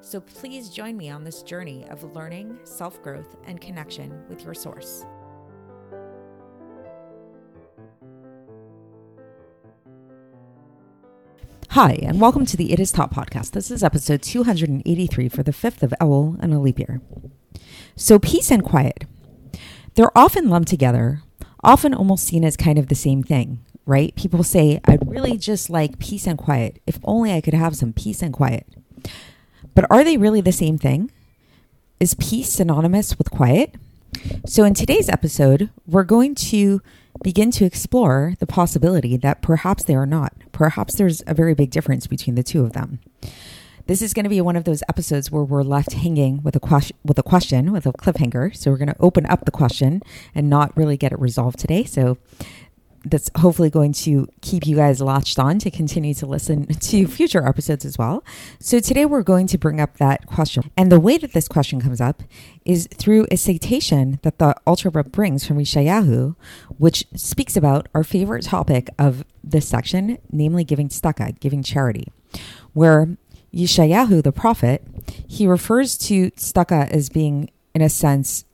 So please join me on this journey of learning, self growth, and connection with your source. Hi, and welcome to the It Is Taught podcast. This is episode 283 for the 5th of Elul and a leap year. So, peace and quiet. They're often lumped together, often almost seen as kind of the same thing, right? People say, I'd really just like peace and quiet. If only I could have some peace and quiet. But are they really the same thing? Is peace synonymous with quiet? So, in today's episode, we're going to begin to explore the possibility that perhaps they are not. Perhaps there's a very big difference between the two of them. This is going to be one of those episodes where we're left hanging with a question, with a question, with a cliffhanger. So we're going to open up the question and not really get it resolved today. So that's hopefully going to keep you guys latched on to continue to listen to future episodes as well. So today we're going to bring up that question. And the way that this question comes up is through a citation that the Alter Rebbe brings from Yeshayahu, which speaks about our favorite topic of this section, namely giving tzedakah, giving charity, where Yeshayahu, the prophet, he refers to tzedakah as being, in a sense,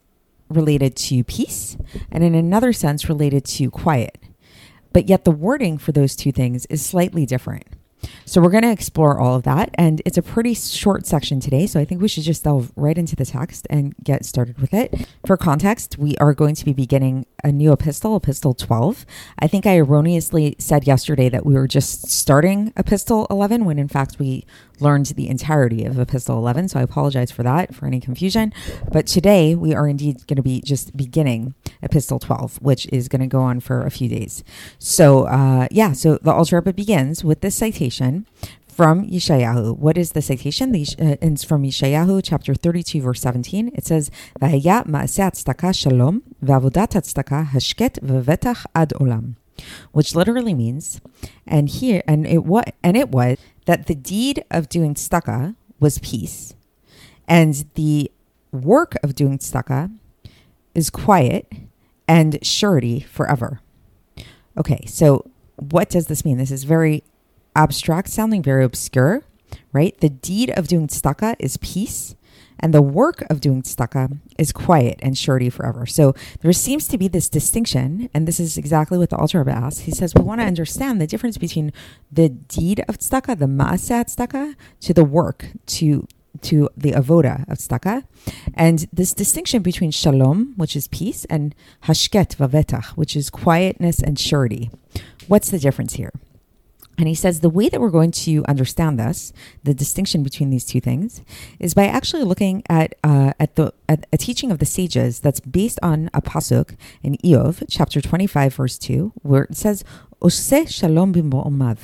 related to peace, and in another sense, related to quiet. But yet the wording for those two things is slightly different. So we're going to explore all of that. And it's a pretty short section today. So I think we should just delve right into the text and get started with it. For context, we are going to be beginning a new epistle, epistle 12. I think I erroneously said yesterday that we were just starting epistle 11 when in fact we learned the entirety of epistle 11. So I apologize for that, for any confusion. But today we are indeed going to be just beginning epistle 12, which is going to go on for a few days. So, uh, yeah, so the Alter Rebbe begins with this citation from Yeshayahu. What is the citation? The, uh, it's from Yeshayahu chapter 32, verse 17. It says, ma'aseh tzedakah shalom, v'avodat tzedakah hashket v'vetach ad olam. Which literally means, and here, and it what, and it was that the deed of doing tzedakah was peace, and the work of doing tzedakah is quiet and surety forever. Okay, so what does this mean? This is very abstract sounding, very obscure, right? The deed of doing tzedakah is peace, and the work of doing tzedakah is quiet and surety forever. So there seems to be this distinction, and this is exactly what the Alter Rebbe asks. He says we want to understand the difference between the deed of tzedakah, the maaseh tzedakah, to the work, to to the avoda of tzedakah, and this distinction between shalom, which is peace, and hashket vavetach, which is quietness and surety. What's the difference here? And he says the way that we're going to understand this, the distinction between these two things, is by actually looking at uh, at the at a teaching of the sages that's based on a pasuk in Iyov, chapter twenty five, verse two, where it says, "Oseh shalom bimromav,"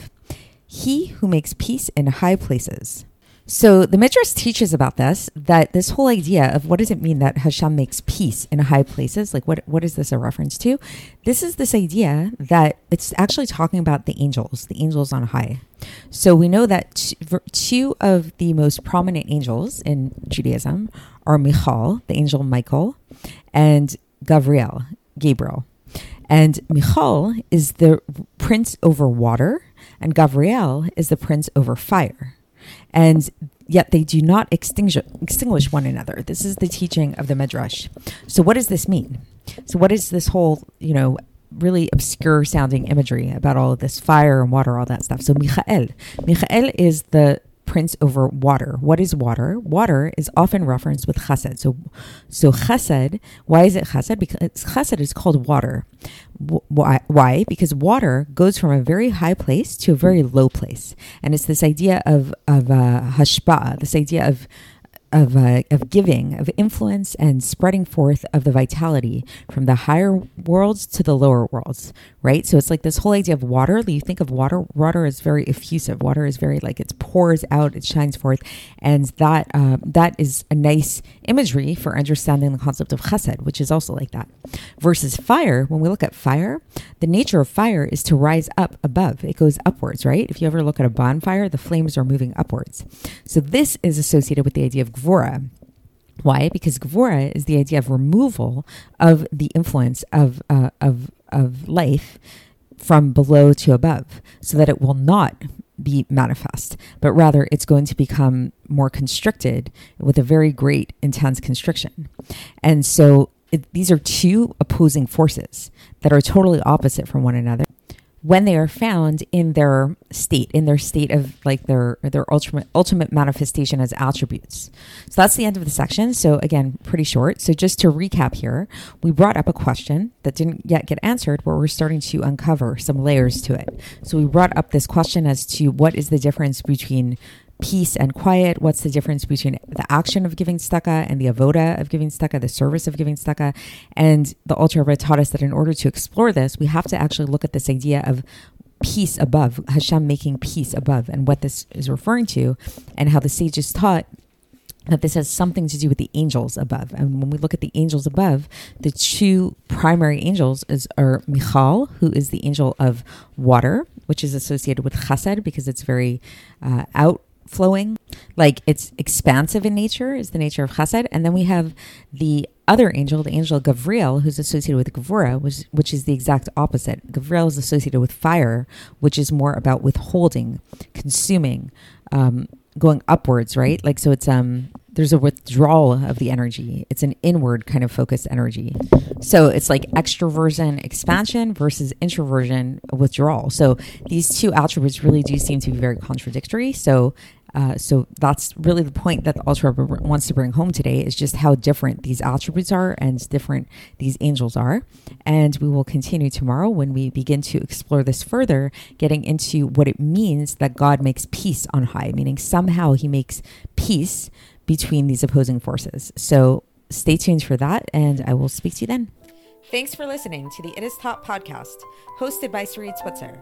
he who makes peace in high places. So the Midrash teaches about this, that this whole idea of what does it mean that Hashem makes peace in high places? Like what what is this a reference to? This is this idea that it's actually talking about the angels, the angels on high. So we know that two of the most prominent angels in Judaism are Michal, the angel Michael, and Gabriel, Gabriel. And Michal is the prince over water, and Gabriel is the prince over fire and yet they do not extinguish, extinguish one another. This is the teaching of the Midrash. So, what does this mean? So, what is this whole, you know, really obscure sounding imagery about all of this fire and water, all that stuff? So, Michael, Michael is the prince over water. What is water? Water is often referenced with chesed. So, so chesed. Why is it chesed? Because chesed is called water. Why? Why? Because water goes from a very high place to a very low place, and it's this idea of of uh, hashpa, this idea of of, uh, of giving, of influence, and spreading forth of the vitality from the higher worlds to the lower worlds, right? So it's like this whole idea of water. You think of water, water is very effusive. Water is very like it pours out, it shines forth, and that uh, that is a nice imagery for understanding the concept of chesed, which is also like that. Versus fire, when we look at fire, the nature of fire is to rise up above. It goes upwards, right? If you ever look at a bonfire, the flames are moving upwards. So this is associated with the idea of Gvura. Why? Because Gvura is the idea of removal of the influence of, uh, of, of life from below to above so that it will not be manifest, but rather it's going to become more constricted with a very great, intense constriction. And so it, these are two opposing forces that are totally opposite from one another when they are found in their state, in their state of like their their ultimate ultimate manifestation as attributes. So that's the end of the section. So again, pretty short. So just to recap here, we brought up a question that didn't yet get answered, where we're starting to uncover some layers to it. So we brought up this question as to what is the difference between peace and quiet? What's the difference between the action of giving tzedakah and the avoda of giving tzedakah, the service of giving tzedakah? And the Alter Rebbe taught us that in order to explore this, we have to actually look at this idea of peace above, Hashem making peace above, and what this is referring to, and how the sages taught that this has something to do with the angels above. And when we look at the angels above, the two primary angels is are Michal, who is the angel of water, which is associated with chesed because it's very uh, out flowing, like it's expansive in nature, is the nature of chesed. And then we have the other angel, the angel Gavriel, who's associated with Gevura, which, which is the exact opposite. Gavriel is associated with fire, which is more about withholding, consuming, um, going upwards, right? Like, so it's, um, there's a withdrawal of the energy. It's an inward kind of focused energy. So it's like extroversion, expansion versus introversion, withdrawal. So these two attributes really do seem to be very contradictory. So uh, so that's really the point that the Alter wants to bring home today is just how different these attributes are and different these angels are. And we will continue tomorrow when we begin to explore this further, getting into what it means that God makes peace on high, meaning somehow he makes peace between these opposing forces. So stay tuned for that, and I will speak to you then. Thanks for listening to the It Is Taught podcast, hosted by Sarit Switzer.